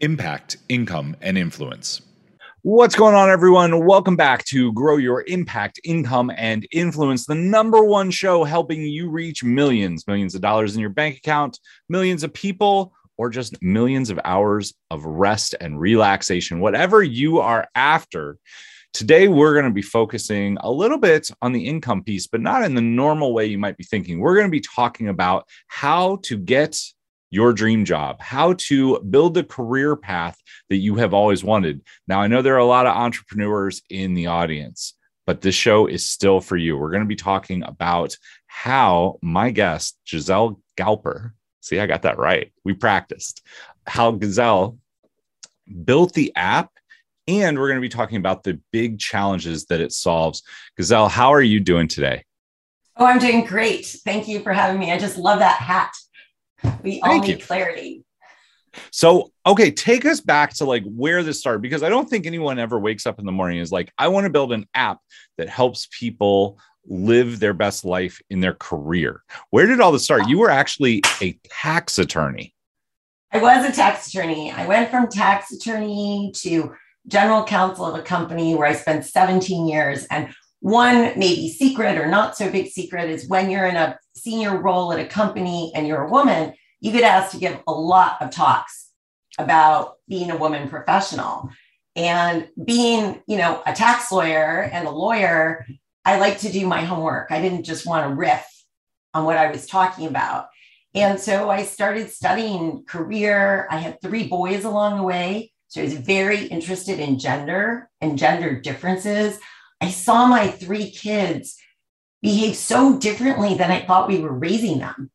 Impact, income, and influence. What's going on, everyone? Welcome back to Grow Your Impact, Income, and Influence, the number one show helping you reach millions, millions of dollars in your bank account, millions of people, or just millions of hours of rest and relaxation, whatever you are after. Today, we're going to be focusing a little bit on the income piece, but not in the normal way you might be thinking. We're going to be talking about how to get your dream job, how to build the career path that you have always wanted. Now, I know there are a lot of entrepreneurs in the audience, but this show is still for you. We're going to be talking about how my guest, Giselle Galper, see, I got that right. We practiced how Giselle built the app. And we're going to be talking about the big challenges that it solves. Giselle, how are you doing today? Oh, I'm doing great. Thank you for having me. I just love that hat. We all Thank need you. clarity. So, okay, take us back to like where this started because I don't think anyone ever wakes up in the morning and is like, I want to build an app that helps people live their best life in their career. Where did all this start? You were actually a tax attorney. I was a tax attorney. I went from tax attorney to general counsel of a company where I spent 17 years. And one maybe secret or not so big secret is when you're in a senior role at a company and you're a woman, you get asked to give a lot of talks about being a woman professional. And being, you know, a tax lawyer and a lawyer, I like to do my homework. I didn't just want to riff on what I was talking about. And so I started studying career. I had three boys along the way. So I was very interested in gender and gender differences. I saw my three kids behave so differently than I thought we were raising them.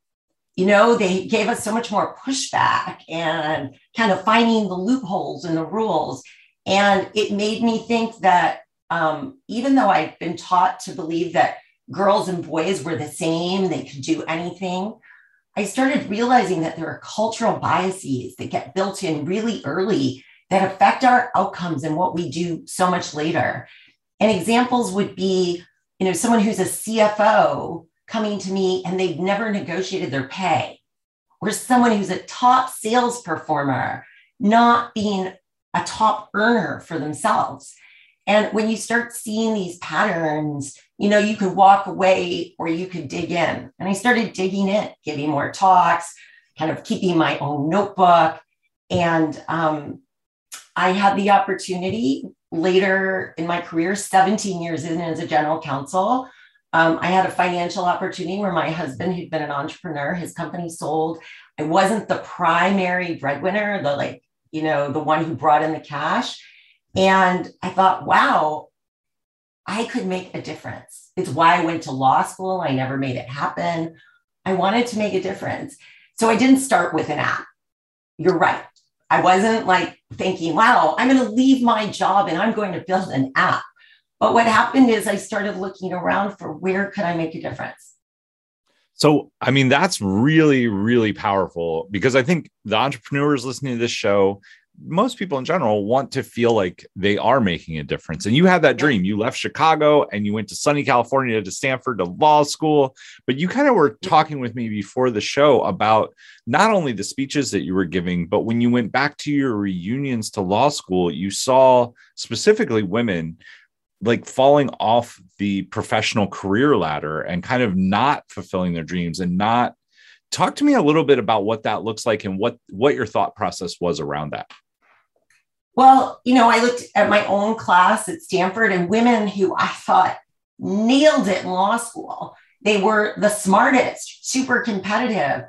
You know, they gave us so much more pushback and kind of finding the loopholes in the rules. And it made me think that um, even though I'd been taught to believe that girls and boys were the same, they could do anything, I started realizing that there are cultural biases that get built in really early that affect our outcomes and what we do so much later. And examples would be, you know, someone who's a CFO coming to me and they've never negotiated their pay, or someone who's a top sales performer not being a top earner for themselves. And when you start seeing these patterns, you know, you could walk away or you could dig in. And I started digging in, giving more talks, kind of keeping my own notebook. And um, I had the opportunity later in my career, 17 years in as a general counsel. Um, I had a financial opportunity where my husband, who'd been an entrepreneur, his company sold. I wasn't the primary breadwinner, the like, you know, the one who brought in the cash. And I thought, wow, I could make a difference. It's why I went to law school. I never made it happen. I wanted to make a difference. So I didn't start with an app. You're right. I wasn't like thinking, wow, I'm going to leave my job and I'm going to build an app. But what happened is I started looking around for where could I make a difference? So, I mean, that's really, really powerful because I think the entrepreneurs listening to this show, most people in general want to feel like they are making a difference. And you had that dream. You left Chicago and you went to sunny California to Stanford to law school. But you kind of were talking with me before the show about not only the speeches that you were giving, but when you went back to your reunions to law school, you saw specifically women like falling off the professional career ladder and kind of not fulfilling their dreams and not talk to me a little bit about what that looks like and what what your thought process was around that Well, you know, I looked at my own class at Stanford and women who I thought nailed it in law school. They were the smartest, super competitive.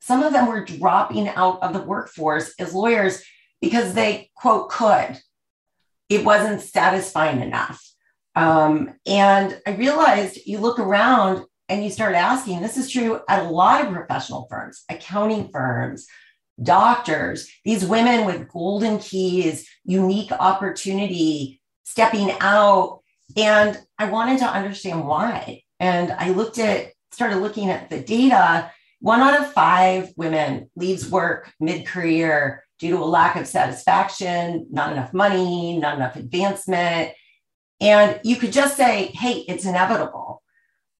Some of them were dropping out of the workforce as lawyers because they, quote, could. It wasn't satisfying enough. Um, and I realized you look around and you start asking this is true at a lot of professional firms, accounting firms, doctors, these women with golden keys, unique opportunity, stepping out. And I wanted to understand why. And I looked at, started looking at the data. One out of five women leaves work mid career due to a lack of satisfaction, not enough money, not enough advancement. And you could just say, hey, it's inevitable.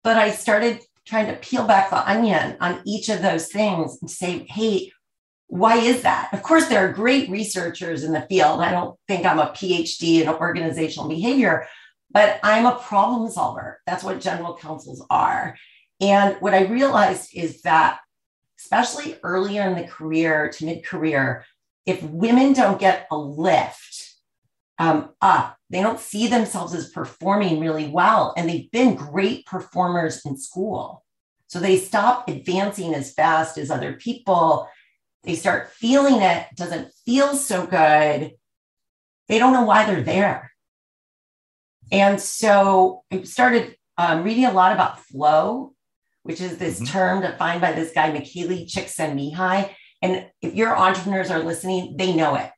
But I started trying to peel back the onion on each of those things and say, hey, why is that? Of course, there are great researchers in the field. I don't think I'm a PhD in organizational behavior, but I'm a problem solver. That's what general counsels are. And what I realized is that, especially earlier in the career to mid career, if women don't get a lift um, up, they don't see themselves as performing really well, and they've been great performers in school. So they stop advancing as fast as other people. They start feeling it, doesn't feel so good. They don't know why they're there. And so I started um, reading a lot about flow, which is this mm-hmm. term defined by this guy, Mihaly Csikszentmihalyi. And if your entrepreneurs are listening, they know it.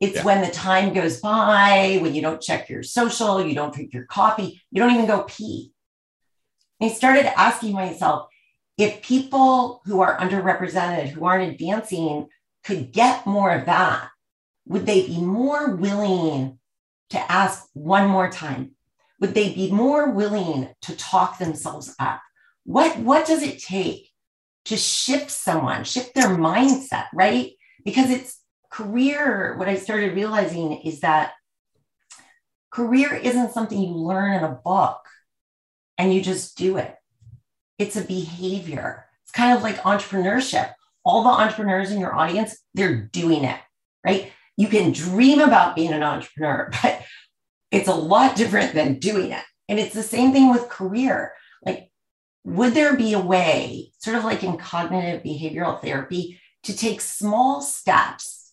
It's yeah. when the time goes by, when you don't check your social, you don't drink your coffee, you don't even go pee. And I started asking myself if people who are underrepresented, who aren't advancing, could get more of that, would they be more willing to ask one more time? Would they be more willing to talk themselves up? What, what does it take to shift someone, shift their mindset, right? Because it's career. What I started realizing is that career isn't something you learn in a book and you just do it, it's a behavior. It's kind of like entrepreneurship. All the entrepreneurs in your audience, they're doing it, right? You can dream about being an entrepreneur, but it's a lot different than doing it. And it's the same thing with career. Like, would there be a way, sort of like in cognitive behavioral therapy, to take small steps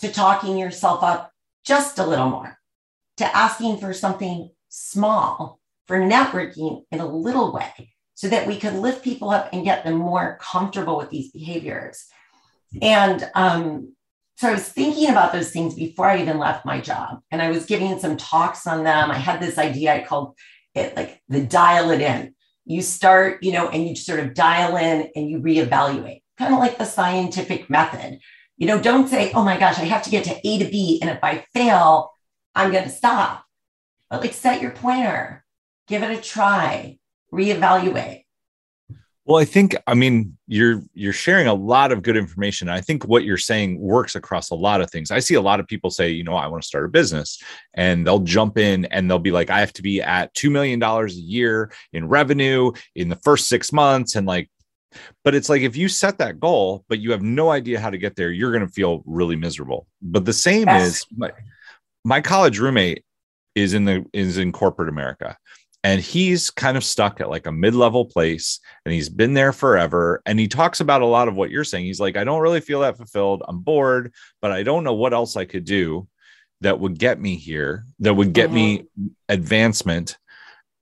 to talking yourself up just a little more, to asking for something small, for networking in a little way, so that we could lift people up and get them more comfortable with these behaviors? And um, so I was thinking about those things before I even left my job. And I was giving some talks on them. I had this idea I called it like the dial it in. You start, you know, and you sort of dial in and you reevaluate, kind of like the scientific method. You know, don't say, oh my gosh, I have to get to A to B. And if I fail, I'm going to stop. But like set your pointer, give it a try, reevaluate. Well, I think I mean you're you're sharing a lot of good information. I think what you're saying works across a lot of things. I see a lot of people say, you know, I want to start a business and they'll jump in and they'll be like I have to be at 2 million dollars a year in revenue in the first 6 months and like but it's like if you set that goal but you have no idea how to get there, you're going to feel really miserable. But the same yes. is my, my college roommate is in the is in corporate America and he's kind of stuck at like a mid-level place and he's been there forever and he talks about a lot of what you're saying. He's like i don't really feel that fulfilled. I'm bored but i don't know what else i could do that would get me here that would get me mm-hmm. advancement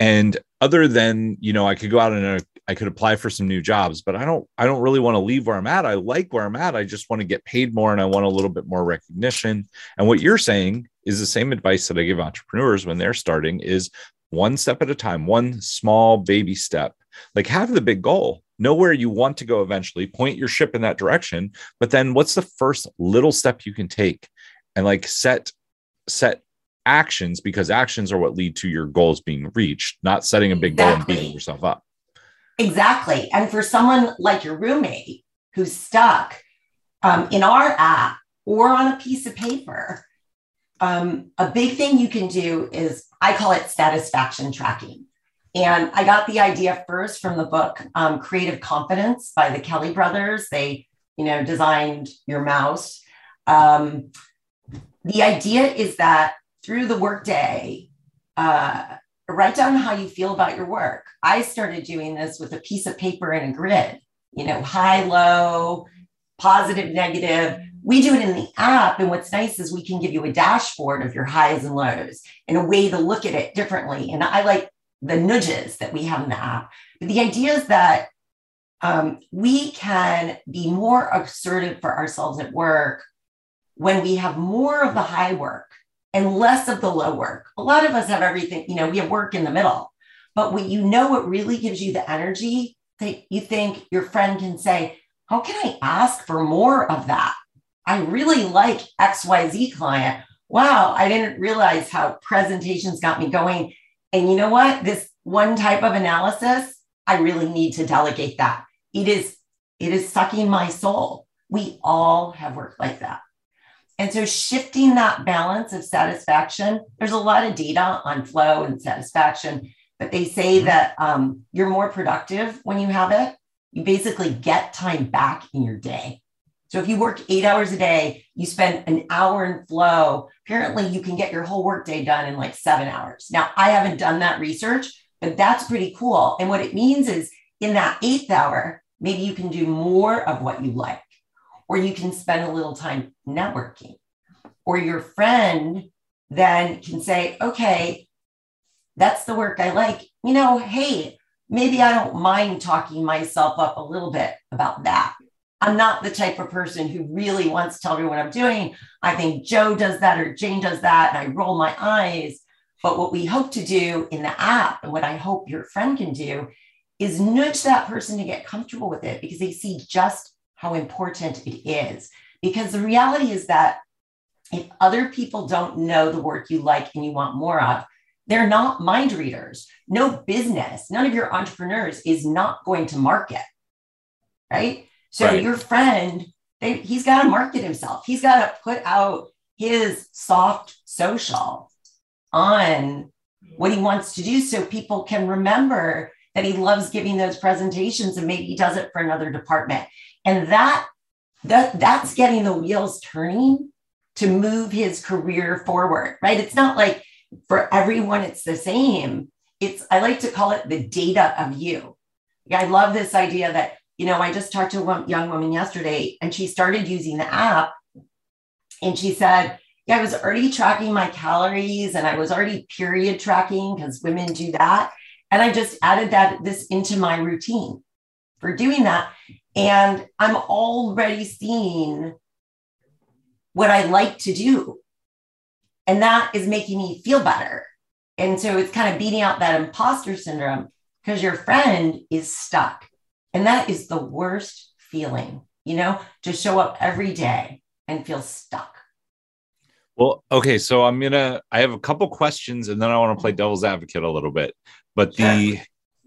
and other than you know i could go out and uh, i could apply for some new jobs but i don't i don't really want to leave where i'm at. I like where i'm at. I just want to get paid more and i want a little bit more recognition. And what you're saying is the same advice that i give entrepreneurs when they're starting is one step at a time, one small baby step. Like have the big goal, know where you want to go eventually, point your ship in that direction. But then what's the first little step you can take and like set, set actions because actions are what lead to your goals being reached, not setting a big exactly. goal and beating yourself up. Exactly. And for someone like your roommate who's stuck um, in our app or on a piece of paper, um, a big thing you can do is I call it satisfaction tracking. And I got the idea first from the book um, Creative Confidence by the Kelley brothers. They, you know, designed your mouse. Um, the idea is that through the workday, uh, write down how you feel about your work. I started doing this with a piece of paper and a grid, you know, high, low, positive, negative we do it in the app. And what's nice is we can give you a dashboard of your highs and lows and a way to look at it differently. And I like the nudges that we have in the app. But the idea is that um, we can be more assertive for ourselves at work when we have more of the high work and less of the low work. A lot of us have everything, you know, we have work in the middle. But what you know, what really gives you the energy that you think your friend can say, How can I ask for more of that? I really like XYZ client. Wow, I didn't realize how presentations got me going. And you know what? This one type of analysis, I really need to delegate that. It is it is sucking my soul. We all have work like that. And so shifting that balance of satisfaction, there's a lot of data on flow and satisfaction, but they say mm-hmm. that um, you're more productive when you have it. You basically get time back in your day. So if you work eight hours a day, you spend an hour in flow. Apparently, you can get your whole workday done in like seven hours. Now, I haven't done that research, but that's pretty cool. And what it means is in that eighth hour, maybe you can do more of what you like or you can spend a little time networking. Or your friend then can say, okay, that's the work I like. You know, hey, maybe I don't mind talking myself up a little bit about that. I'm not the type of person who really wants to tell everyone I'm doing. I think Joe does that or Jane does that, and I roll my eyes. But what we hope to do in the app, and what I hope your friend can do, is nudge that person to get comfortable with it because they see just how important it is. Because the reality is that if other people don't know the work you like and you want more of, they're not mind readers. No business, none of your entrepreneurs is not going to market, right? So right. your friend, they, he's got to market himself. He's got to put out his soft social on what he wants to do so people can remember that he loves giving those presentations and maybe he does it for another department and that that that's getting the wheels turning to move his career forward right it's not like for everyone it's the same it's i like to call it the data of you i love this idea that you know i just talked to a young woman yesterday and she started using the app and she said yeah i was already tracking my calories and i was already period tracking because women do that and i just added that this into my routine for doing that and I'm already seeing what I like to do. And that is making me feel better. And so it's kind of beating out that imposter syndrome because your friend is stuck. And that is the worst feeling, you know, to show up every day and feel stuck. Well, okay, so I'm gonna. I have a couple questions, and then I want to play devil's advocate a little bit. But the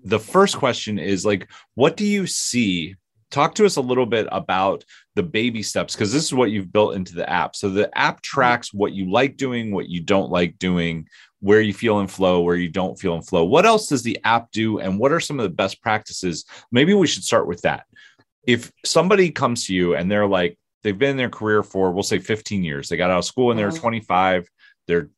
the first question is like, what do you see talk to us a little bit about the baby steps because this is what you've built into the app. So the app mm-hmm. tracks what you like doing, what you don't like doing, where you feel in flow, where you don't feel in flow. What else does the app do? And what are some of the best practices? Maybe we should start with that. If somebody comes to you and they're like, they've been in their career for, we'll say 15 years, they got out of school and they're mm-hmm. 25, they're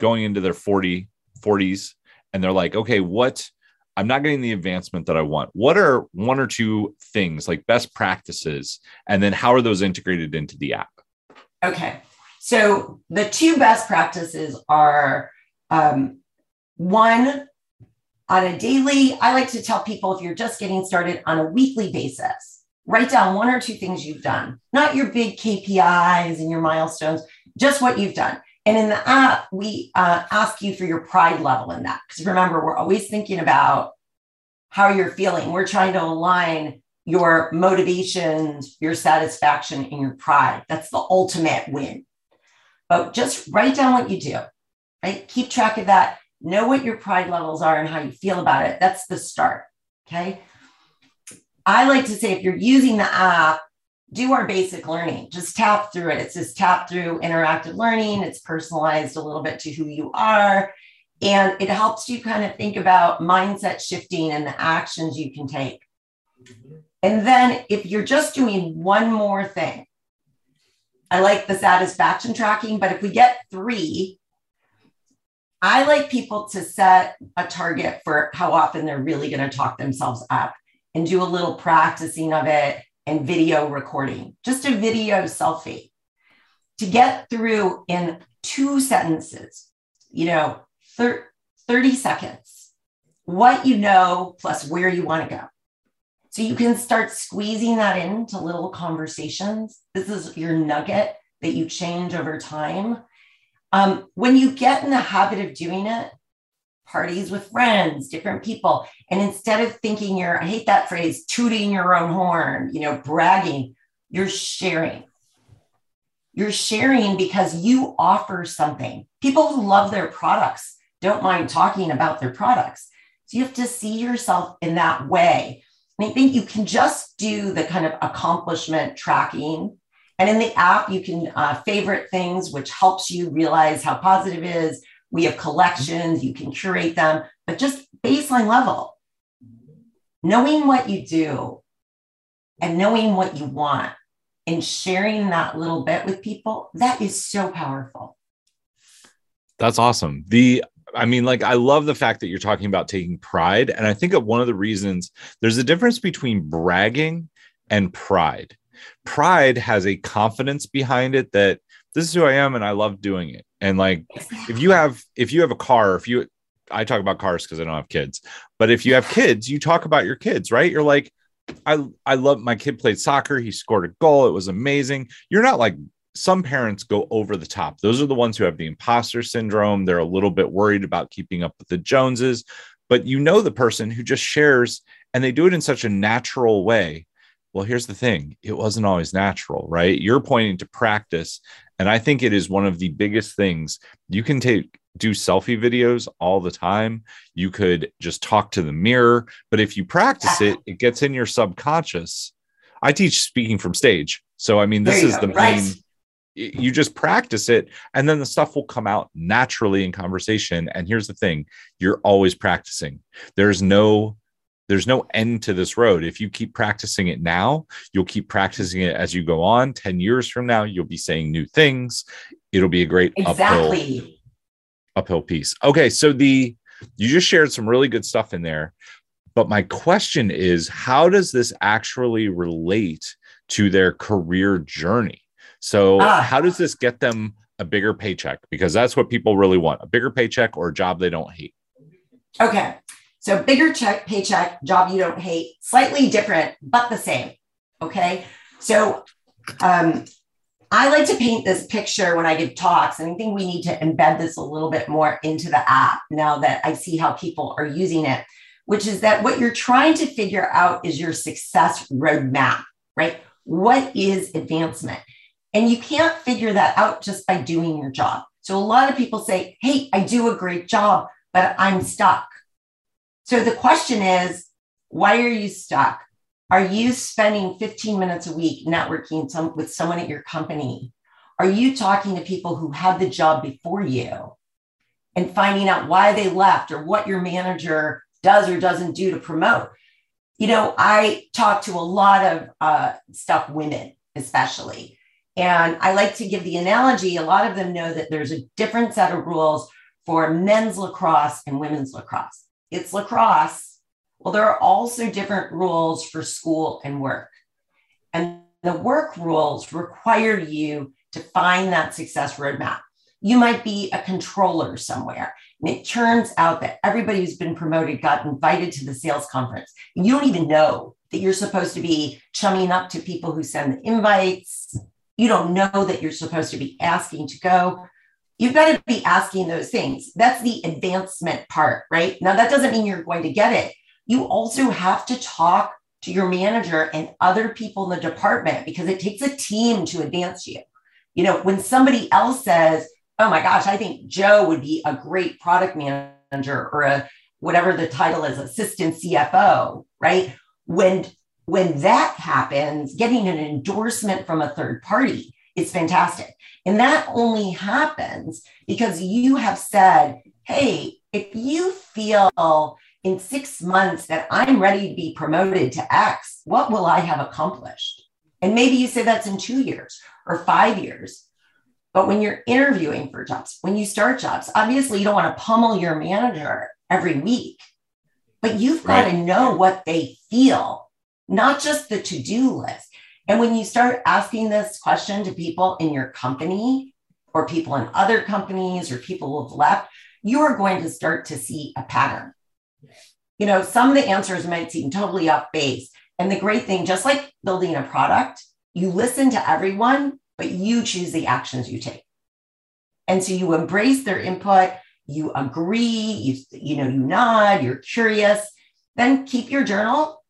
going into their 40, 40s, and they're like, okay, what I'm not getting the advancement that I want. What are one or two things like best practices? And then how are those integrated into the app? Okay. So the two best practices are um, one, on a daily, I like to tell people if you're just getting started on a weekly basis, write down one or two things you've done, not your big KPIs and your milestones, just what you've done. And in the app, we uh, ask you for your pride level in that. Because remember, we're always thinking about how you're feeling. We're trying to align your motivations, your satisfaction, and your pride. That's the ultimate win. But just write down what you do, right? Keep track of that. Know what your pride levels are and how you feel about it. That's the start. Okay. I like to say if you're using the app, do our basic learning. Just tap through it. It's just tap through interactive learning. It's personalized a little bit to who you are. And it helps you kind of think about mindset shifting and the actions you can take. And then if you're just doing one more thing, I like the satisfaction tracking, but if we get three, I like people to set a target for how often they're really going to talk themselves up and do a little practicing of it and video recording, just a video selfie to get through in two sentences, you know, 30 seconds, what you know plus where you want to go. So you can start squeezing that into little conversations. This is your nugget that you change over time. Um, when you get in the habit of doing it, parties with friends, different people. And instead of thinking you're, I hate that phrase, tooting your own horn, you know, bragging, you're sharing. You're sharing because you offer something. People who love their products don't mind talking about their products. So you have to see yourself in that way. And I think you can just do the kind of accomplishment tracking. And in the app, you can uh, favorite things, which helps you realize how positive it is. We have collections, you can curate them, but just baseline level. Knowing what you do and knowing what you want and sharing that little bit with people, that is so powerful. That's awesome. The I mean, like, I love the fact that you're talking about taking pride. And I think of one of the reasons there's a difference between bragging and pride. Pride has a confidence behind it that this is who I am and I love doing it. And like, if you have, if you have a car, if you, I talk about cars because I don't have kids, but if you have kids, you talk about your kids, right? You're like, I, I love my kid played soccer. He scored a goal. It was amazing. You're not like some parents go over the top. Those are the ones who have the imposter syndrome. They're a little bit worried about keeping up with the Joneses, but you know the person who just shares and they do it in such a natural way. Well, here's the thing it wasn't always natural, right? You're pointing to practice. And I think it is one of the biggest things you can take. Do selfie videos all the time. You could just talk to the mirror. But if you practice it, it gets in your subconscious. I teach speaking from stage. So, I mean, this is the main you just practice it and then the stuff will come out naturally in conversation and here's the thing you're always practicing there's no there's no end to this road if you keep practicing it now you'll keep practicing it as you go on 10 years from now you'll be saying new things it'll be a great exactly. uphill uphill piece okay so the you just shared some really good stuff in there but my question is how does this actually relate to their career journey so, ah. how does this get them a bigger paycheck? Because that's what people really want a bigger paycheck or a job they don't hate. Okay. So, bigger check, paycheck, job you don't hate, slightly different, but the same. Okay. So, um, I like to paint this picture when I give talks, and I think we need to embed this a little bit more into the app now that I see how people are using it, which is that what you're trying to figure out is your success roadmap, right? What is advancement? And you can't figure that out just by doing your job. So a lot of people say, Hey, I do a great job, but I'm stuck. So the question is, why are you stuck? Are you spending 15 minutes a week networking some, with someone at your company? Are you talking to people who had the job before you and finding out why they left or what your manager does or doesn't do to promote? You know, I talk to a lot of uh, stuff women, especially. And I like to give the analogy a lot of them know that there's a different set of rules for men's lacrosse and women's lacrosse. It's lacrosse. Well, there are also different rules for school and work. And the work rules require you to find that success roadmap. You might be a controller somewhere. And it turns out that everybody who's been promoted got invited to the sales conference. You don't even know that you're supposed to be chumming up to people who send the invites, you don't know that you're supposed to be asking to go. You've got to be asking those things. That's the advancement part, right? Now, that doesn't mean you're going to get it. You also have to talk to your manager and other people in the department because it takes a team to advance you. You know, when somebody else says, Oh my gosh, I think Joe would be a great product manager or a whatever the title is, assistant CFO, right? When when that happens, getting an endorsement from a third party is fantastic. And that only happens because you have said, hey, if you feel in six months that I'm ready to be promoted to X, what will I have accomplished? And maybe you say that's in two years or five years. But when you're interviewing for jobs, when you start jobs, obviously you don't want to pummel your manager every week, but you've got right. to know what they feel not just the to do list. And when you start asking this question to people in your company or people in other companies or people who have left, you are going to start to see a pattern. You know, some of the answers might seem totally off base. And the great thing, just like building a product, you listen to everyone, but you choose the actions you take. And so you embrace their input, you agree, you, you know, you nod, you're curious, then keep your journal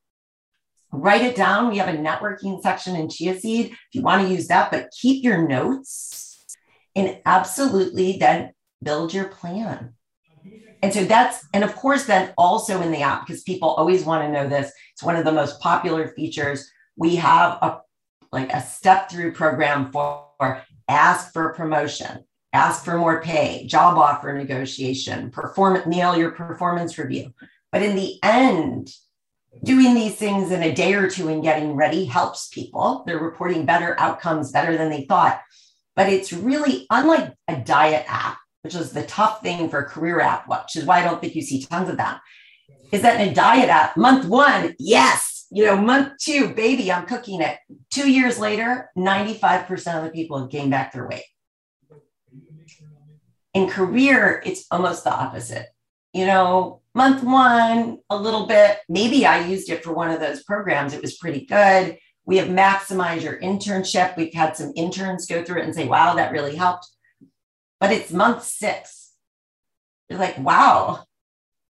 write it down. We have a networking section in Chia Seed if you want to use that, but keep your notes and absolutely then build your plan. And so that's, and of course, then also in the app, because people always want to know this, it's one of the most popular features. We have a like a step through program for ask for promotion, ask for more pay, job offer negotiation, perform nail your performance review. But in the end, doing these things in a day or two and getting ready helps people. They're reporting better outcomes, better than they thought. But it's really unlike a diet app, which is the tough thing for a career app, which is why I don't think you see tons of that. Is that in a diet app, month one, yes, you know, month two, baby, I'm cooking it. Two years later, 95% of the people have gained back their weight. In career, it's almost the opposite. You know, month one, a little bit. Maybe I used it for one of those programs. It was pretty good. We have maximized your internship. We've had some interns go through it and say, wow, that really helped. But it's month six. You're like, wow,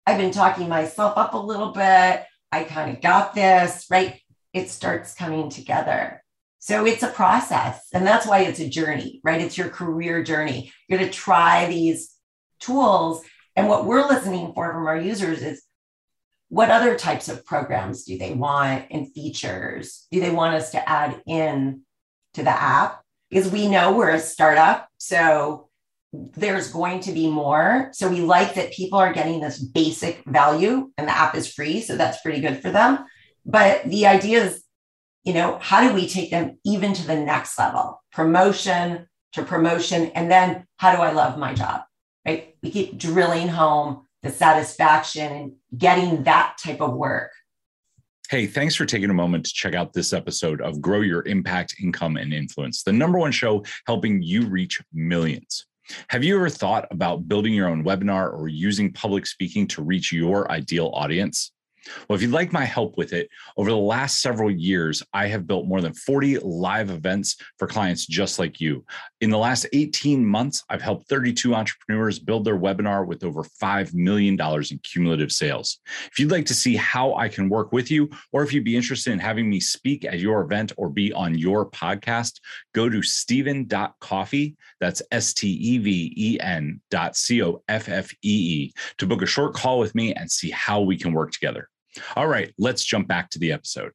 I've been talking myself up a little bit. I kind of got this, right? It starts coming together. So it's a process. And that's why it's a journey, right? It's your career journey. You're going to try these tools and what we're listening for from our users is what other types of programs do they want and features do they want us to add in to the app? Because we know we're a startup. So there's going to be more. So we like that people are getting this basic value and the app is free. So that's pretty good for them. But the idea is, you know, how do we take them even to the next level? Promotion to promotion. And then how do I love my job? Right? We keep drilling home the satisfaction and getting that type of work. Hey, thanks for taking a moment to check out this episode of Grow Your Impact, Income, and Influence, the number one show helping you reach millions. Have you ever thought about building your own webinar or using public speaking to reach your ideal audience? Well, if you'd like my help with it, over the last several years, I have built more than 40 live events for clients just like you. In the last 18 months, I've helped 32 entrepreneurs build their webinar with over $5 million in cumulative sales. If you'd like to see how I can work with you, or if you'd be interested in having me speak at your event or be on your podcast, go to steven.coffee. That's S T E V E N dot C O F F E E to book a short call with me and see how we can work together. All right, let's jump back to the episode.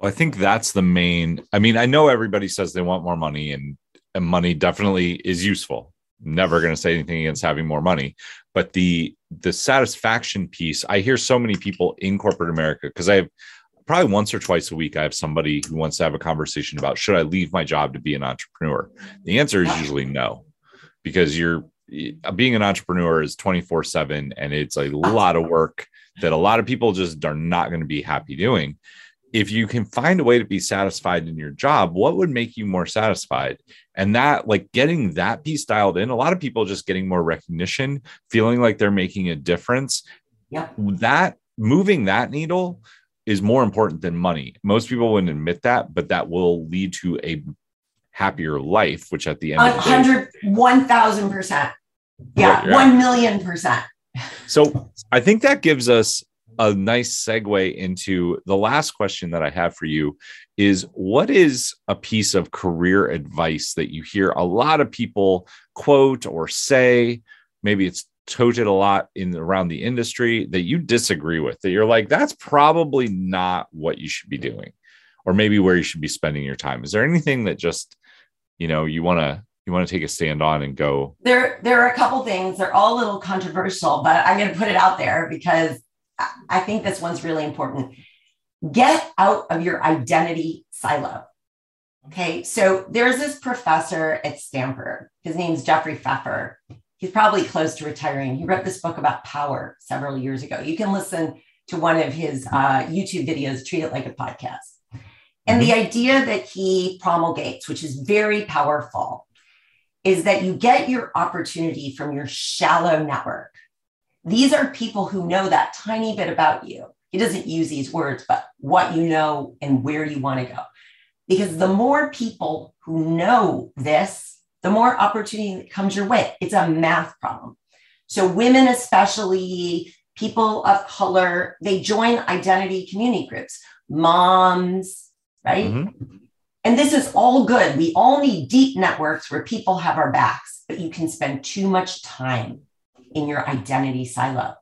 Well, I think that's the main. I mean, I know everybody says they want more money, and, and money definitely is useful. Never going to say anything against having more money, but the the satisfaction piece. I hear so many people in corporate America because I have probably once or twice a week. I have somebody who wants to have a conversation about should I leave my job to be an entrepreneur. The answer is usually no, because you're being an entrepreneur is 24 7 and it's a lot of work that a lot of people just are not going to be happy doing. If you can find a way to be satisfied in your job, what would make you more satisfied? And that, like getting that piece dialed in, a lot of people just getting more recognition, feeling like they're making a difference. Yeah. That moving that needle is more important than money. Most people wouldn't admit that, but that will lead to a happier life, which at the end 100, 1000%. Yeah, 1 million percent. So I think that gives us a nice segue into the last question that I have for you is what is a piece of career advice that you hear a lot of people quote or say? Maybe it's toted a lot in around the industry that you disagree with that you're like that's probably not what you should be doing or maybe where you should be spending your time. Is there anything that just you know you want to you want to take a stand on and go? There, there are a couple things. They're all a little controversial, but I'm going to put it out there because I think this one's really important. Get out of your identity silo. Okay, so there's this professor at Stanford. His name's Jeffrey Pfeffer. He's probably close to retiring. He wrote this book about power several years ago. You can listen to one of his uh, YouTube videos, treat it like a podcast. And mm-hmm. the idea that he promulgates, which is very powerful, is that you get your opportunity from your shallow network. These are people who know that tiny bit about you. He doesn't use these words, but what you know and where you want to go. Because the more people who know this, the more opportunity that comes your way. It's a math problem. So, women, especially people of color, they join identity community groups, moms, right? Mm-hmm. And this is all good. We all need deep networks where people have our backs, but you can spend too much time in your identity silo.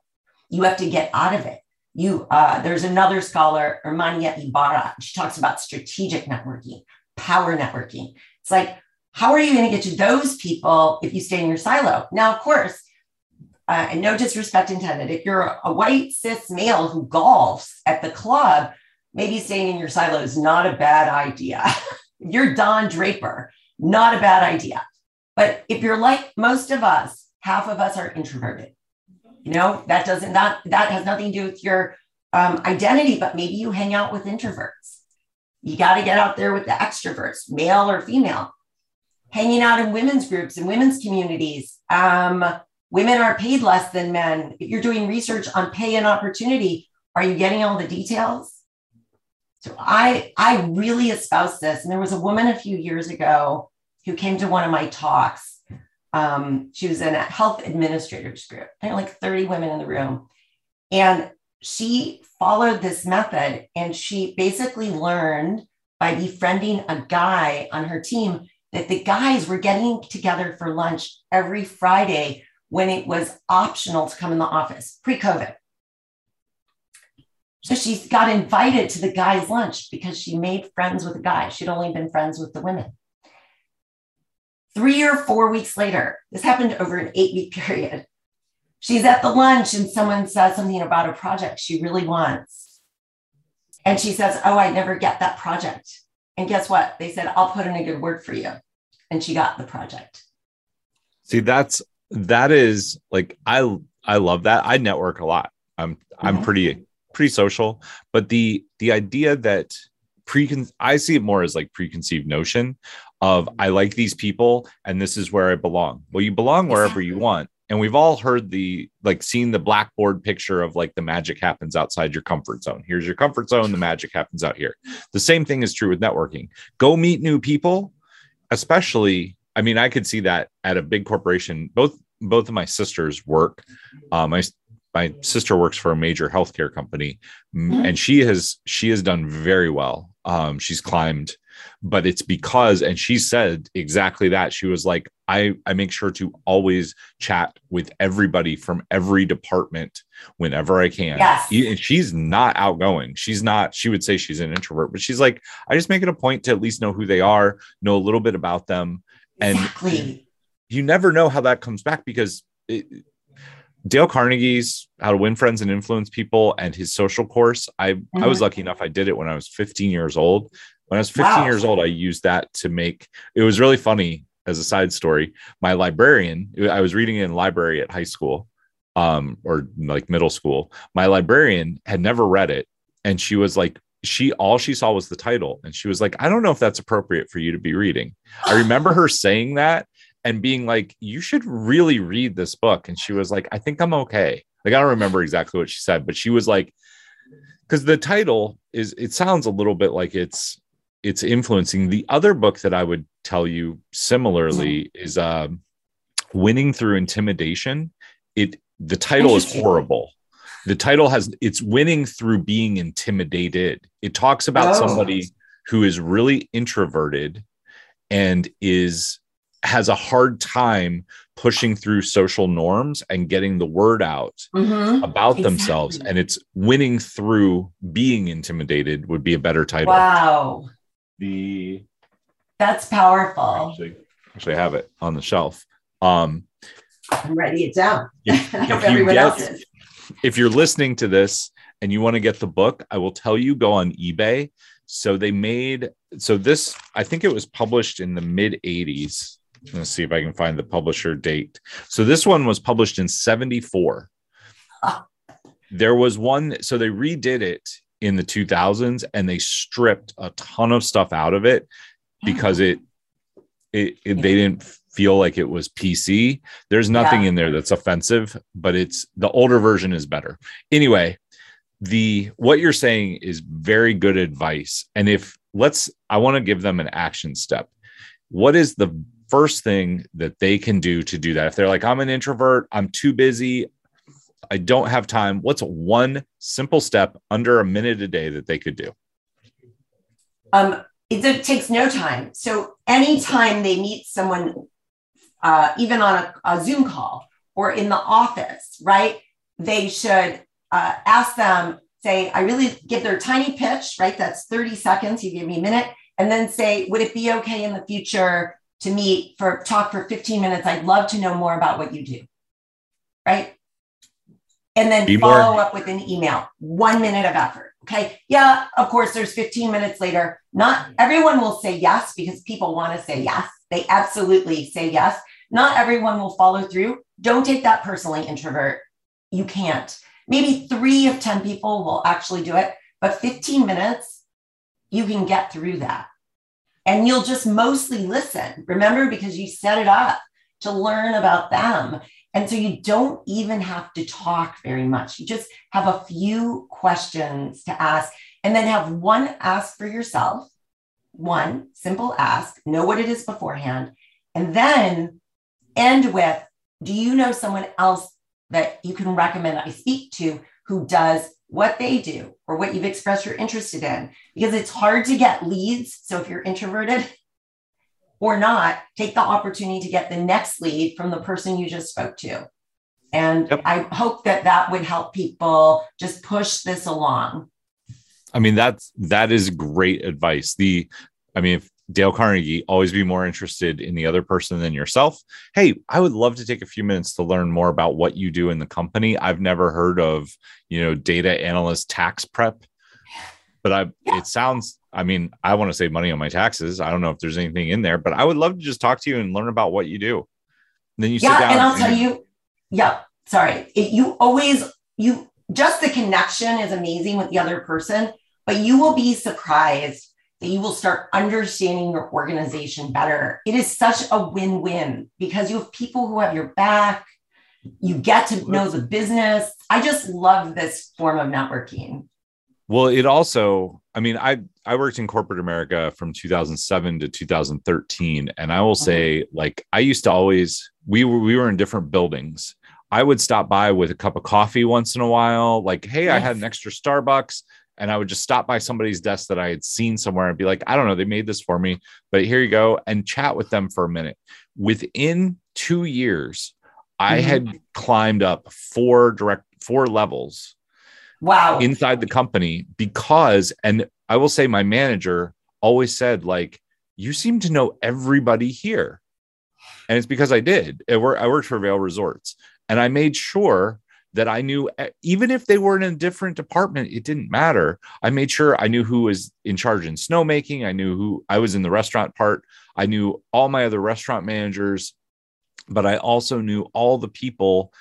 You have to get out of it. You, uh, there's another scholar, Herminia Ibarra. She talks about strategic networking, power networking. It's like, how are you going to get to those people if you stay in your silo? Now, of course, uh, and no disrespect intended, if you're a white cis male who golfs at the club, maybe staying in your silo is not a bad idea. you're Don Draper, not a bad idea. But if you're like most of us, half of us are introverted. You know, that doesn't that that has nothing to do with your um, identity, but maybe you hang out with introverts. You got to get out there with the extroverts, male or female, hanging out in women's groups and women's communities. Um, women are paid less than men. If you're doing research on pay and opportunity, are you getting all the details? I I really espouse this. And there was a woman a few years ago who came to one of my talks. Um, she was in a health administrators group. There were like 30 women in the room. And she followed this method and she basically learned by befriending a guy on her team that the guys were getting together for lunch every Friday when it was optional to come in the office pre COVID. So she got invited to the guy's lunch because she made friends with the guy. She'd only been friends with the women. Three or four weeks later, this happened over an eight week period. She's at the lunch and someone says something about a project she really wants. And she says, Oh, I never get that project. And guess what? They said, I'll put in a good word for you. And she got the project. See, that's that is like I I love that. I network a lot. I'm I'm mm-hmm. pretty pretty social, but the the idea that precon I see it more as like preconceived notion of I like these people and this is where I belong. Well, you belong wherever you want. And we've all heard the like seen the blackboard picture of like the magic happens outside your comfort zone. Here's your comfort zone, the magic happens out here. The same thing is true with networking. Go meet new people, especially I mean, I could see that at a big corporation. Both both of my sisters work. Uh, my my sister works for a major healthcare company, mm-hmm. and she has she has done very well. Um, she's climbed, but it's because, and she said exactly that. She was like, I I make sure to always chat with everybody from every department whenever I can. Yes. And she's not outgoing. She's not. She would say she's an introvert, but she's like, I just make it a point to at least know who they are, know a little bit about them Exactly. And you never know how that comes back because it, Dale Carnegie's How to Win Friends and Influence People and his social course. I mm-hmm. I was mm-hmm. lucky enough I did it when I was 15 years old. When I was 15 wow. years old, I used that to make it was really funny as a side story. My librarian, I was reading in library at high school, um, or like middle school. My librarian had never read it, and she was like she all she saw was the title and she was like i don't know if that's appropriate for you to be reading i remember her saying that and being like you should really read this book. And she was like i think i'm okay. Like i don't remember exactly what she said but she was like because the title is it sounds a little bit like it's it's influencing. The other book that i would tell you similarly is um winning through intimidation. It the title is horrible. The title has it's winning through being intimidated. It talks about oh. somebody who is really introverted and is has a hard time pushing through social norms and getting the word out mm-hmm. about exactly. themselves and it's winning through being intimidated would be a better title wow the that's powerful actually, actually I have it on the shelf um i'm writing it down if, i hope everyone get, else is if you're listening to this and you want to get the book, I will tell you go on eBay. So they made so this I think it was published in the mid 80s. Let's see if I can find the publisher date. So this one was published in 74. Ah. There was one so they redid it in the 2000s and they stripped a ton of stuff out of it because it it, it they didn't feel like it was PC. There's nothing yeah. in there that's offensive, but it's the older version is better. Anyway, the what you're saying is very good advice. And if let's I want to give them an action step. What is the first thing that they can do to do that? If they're like, I'm an introvert, I'm too busy, I don't have time, what's one simple step under a minute a day that they could do? Um, it, takes no time. So anytime they meet someone uh, even on a, a, Zoom call or in the office, right? They should uh, ask them, say, I really give their tiny pitch, right? That's 30 seconds. You give me a minute. And then say, would it be okay in the future to meet for talk for 15 minutes? I'd love to know more about what you do. Right. And then be follow more. up with an email, one minute of effort. Okay. Yeah. Of course, there's 15 minutes later. Not everyone will say yes because people want to say yes. They absolutely say yes. Not everyone will follow through. Don't take that personally, introvert. You can't. Maybe three of 10 people will actually do it, but 15 minutes, you can get through that. And you'll just mostly listen. Remember, because you set it up to learn about them. And so you don't even have to talk very much. You just have a few questions to ask and then have one ask for yourself, one simple ask, know what it is beforehand, and then end with Do you know someone else that you can recommend I speak to who does what they do or what you've expressed you're interested in? Because it's hard to get leads. So if you're introverted, or not, take the opportunity to get the next lead from the person you just spoke to. And yep. I hope that that would help people just push this along. I mean, that's that is great advice. The, I mean, if Dale Carnegie, always be more interested in the other person than yourself. Hey, I would love to take a few minutes to learn more about what you do in the company. I've never heard of, you know, data analyst tax prep, but I, yeah. it sounds I mean, I want to save money on my taxes. I don't know if there's anything in there, but I would love to just talk to you and learn about what you do. And then you yeah, sit down. And I'll and tell you, yeah, sorry. It, you always, you just the connection is amazing with the other person, but you will be surprised that you will start understanding your organization better. It is such a win win because you have people who have your back. You get to know the business. I just love this form of networking. Well, it also, I mean, I I worked in corporate America from 2007 to 2013, and I will uh-huh. say, like, I used to always we were we were in different buildings. I would stop by with a cup of coffee once in a while, like, hey, yes. I had an extra Starbucks, and I would just stop by somebody's desk that I had seen somewhere and be like, I don't know, they made this for me, but here you go, and chat with them for a minute. Within two years, I mm-hmm. had climbed up four direct four levels wow inside the company because and i will say my manager always said like you seem to know everybody here and it's because i did i worked for vail resorts and i made sure that i knew eh, even if they were in a different department it didn't matter i made sure i knew who was in charge in snowmaking i knew who i was in the restaurant part i knew all my other restaurant managers but i also knew all the people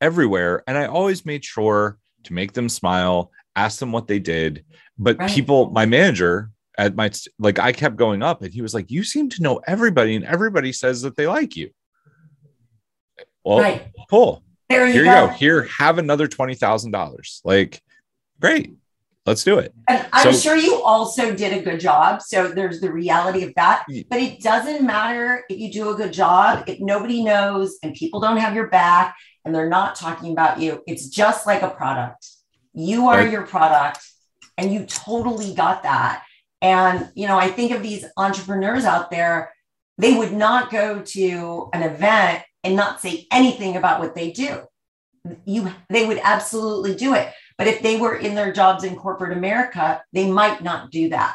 everywhere and i always made sure to make them smile, ask them what they did. But right. people, my manager at my like, I kept going up, and he was like, "You seem to know everybody, and everybody says that they like you." Well, right. cool. There you Here go. you go. Here, have another twenty thousand dollars. Like, great. Let's do it. And I'm so, sure you also did a good job. So there's the reality of that. But it doesn't matter if you do a good job, if nobody knows and people don't have your back and they're not talking about you. It's just like a product. You are right. your product and you totally got that. And, you know, I think of these entrepreneurs out there, they would not go to an event and not say anything about what they do. You, they would absolutely do it. But if they were in their jobs in corporate America, they might not do that.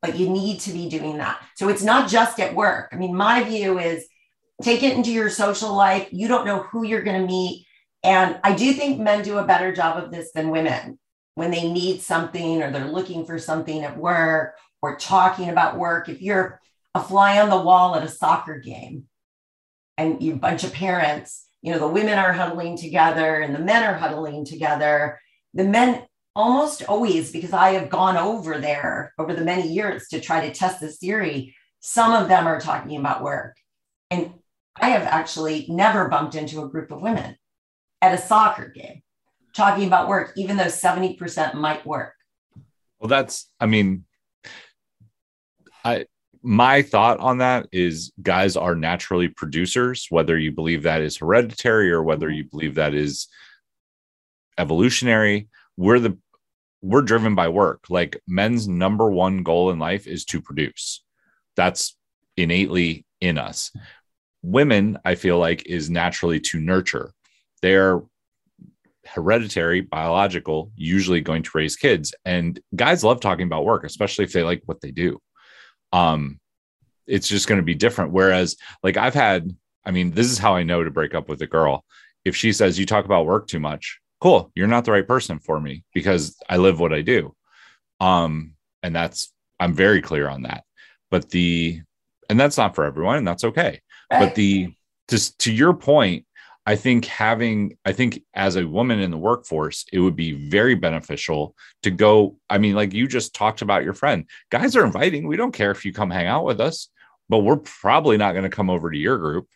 But you need to be doing that. So it's not just at work. I mean, my view is take it into your social life. You don't know who you're going to meet. And I do think men do a better job of this than women when they need something or they're looking for something at work or talking about work. If you're a fly on the wall at a soccer game and you bunch of parents, you know, the women are huddling together and the men are huddling together. The men almost always, because I have gone over there over the many years to try to test this theory, some of them are talking about work. And I have actually never bumped into a group of women at a soccer game talking about work, even though 70% might work. Well, that's, I mean, I, my thought on that is guys are naturally producers, whether you believe that is hereditary or whether mm-hmm. you believe that is evolutionary. We're the, we're driven by work. Like men's number one goal in life is to produce. That's innately in us women, I feel like, is naturally to nurture. They're hereditary, biological, usually going to raise kids. And guys love talking about work, especially if they like what they do. Um, it's just going to be different. Whereas, like, I've had, I mean, this is how I know to break up with a girl. If she says, You talk about work too much, cool, you're not the right person for me because I live what I do. Um, and that's, I'm very clear on that. But the, and that's not for everyone, and that's okay. But the, just to your point, I think having, I think as a woman in the workforce, it would be very beneficial to go. I mean, like you just talked about your friend, guys are inviting. We don't care if you come hang out with us, but we're probably not going to come over to your group.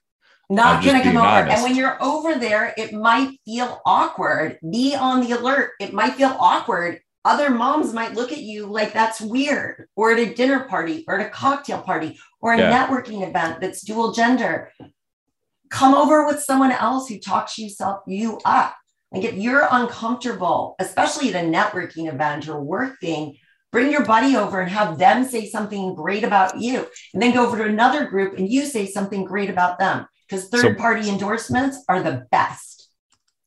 Not going to come over. Honest. And when you're over there, it might feel awkward. Be on the alert. It might feel awkward. Other moms might look at you like that's weird, or at a dinner party, or at a cocktail party, or a yeah. networking event that's dual gender come over with someone else who talks yourself you up. Like if you're uncomfortable, especially at a networking event or work thing, bring your buddy over and have them say something great about you. And then go over to another group and you say something great about them because third party so, endorsements are the best.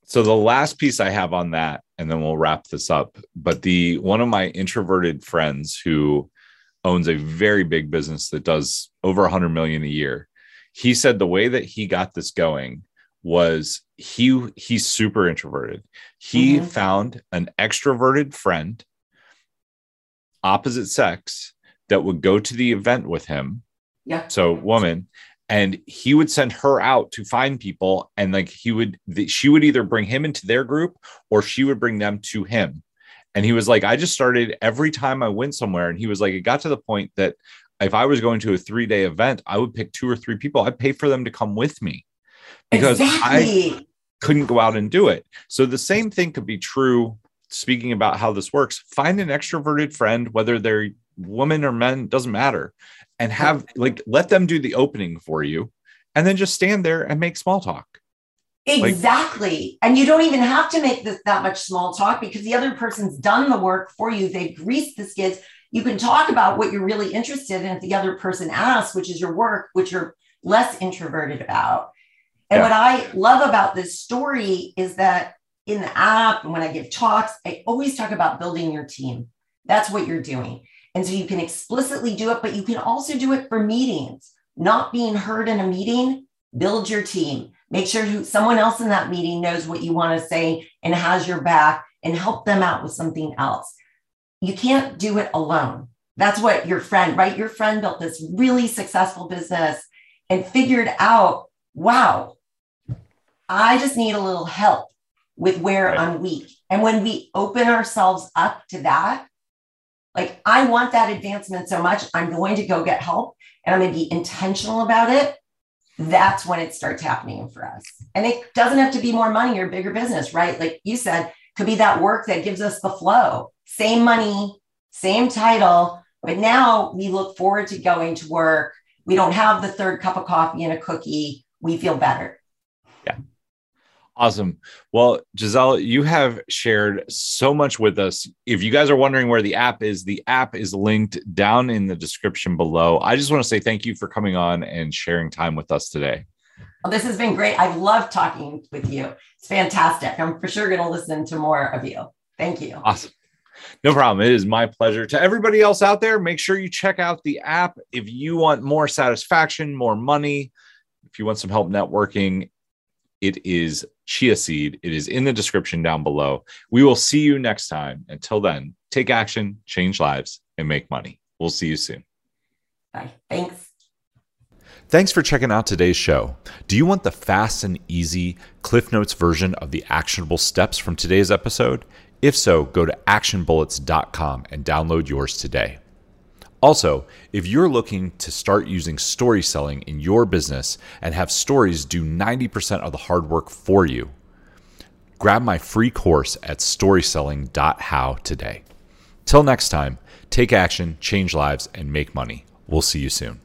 So the last piece I have on that, and then we'll wrap this up. But the one of my introverted friends who owns a very big business that does over 100 million a year he said the way that he got this going was he he's super introverted. He mm-hmm. found an extroverted friend, opposite sex, that would go to the event with him. Yeah. So woman, and he would send her out to find people, and like he would, she would either bring him into their group or she would bring them to him. And he was like, I just started every time I went somewhere, and he was like, it got to the point that if I was going to a three day event, I would pick two or three people. I'd pay for them to come with me because exactly. I couldn't go out and do it. So the same thing could be true. Speaking about how this works, find an extroverted friend, whether they're women or men, doesn't matter, and have like let them do the opening for you, and then just stand there and make small talk. Exactly. Like, and you don't even have to make this, that much small talk because the other person's done the work for you. They've greased the skids you can talk about what you're really interested in if the other person asks, which is your work, which you're less introverted about. And yeah. what I love about this story is that in the app and when I give talks, I always talk about building your team. That's what you're doing. And so you can explicitly do it, but you can also do it for meetings. Not being heard in a meeting, build your team. Make sure who, someone else in that meeting knows what you want to say and has your back and help them out with something else you can't do it alone. That's what your friend, right? Your friend built this really successful business and figured out, wow, I just need a little help with where right. I'm weak. And when we open ourselves up to that, like I want that advancement so much, I'm going to go get help and I'm going to be intentional about it. That's when it starts happening for us. And it doesn't have to be more money or bigger business, right? Like you said, could be that work that gives us the flow same money, same title, but now we look forward to going to work. We don't have the third cup of coffee and a cookie. We feel better. Yeah. Awesome. Well, Giselle, you have shared so much with us. If you guys are wondering where the app is, the app is linked down in the description below. I just want to say thank you for coming on and sharing time with us today. Well, this has been great. I've loved talking with you. It's fantastic. I'm for sure going to listen to more of you. Thank you. Awesome. No problem. It is my pleasure. To everybody else out there, make sure you check out the app if you want more satisfaction, more money, if you want some help networking. It is Chia Seed. It is in the description down below. We will see you next time. Until then, take action, change lives, and make money. We'll see you soon. Bye. Thanks. Thanks for checking out today's show. Do you want the fast and easy Cliff Notes version of the actionable steps from today's episode? If so, go to actionbullets.com and download yours today. Also, if you're looking to start using story selling in your business and have stories do 90% of the hard work for you, grab my free course at storyselling.how today. Till next time, take action, change lives, and make money. We'll see you soon.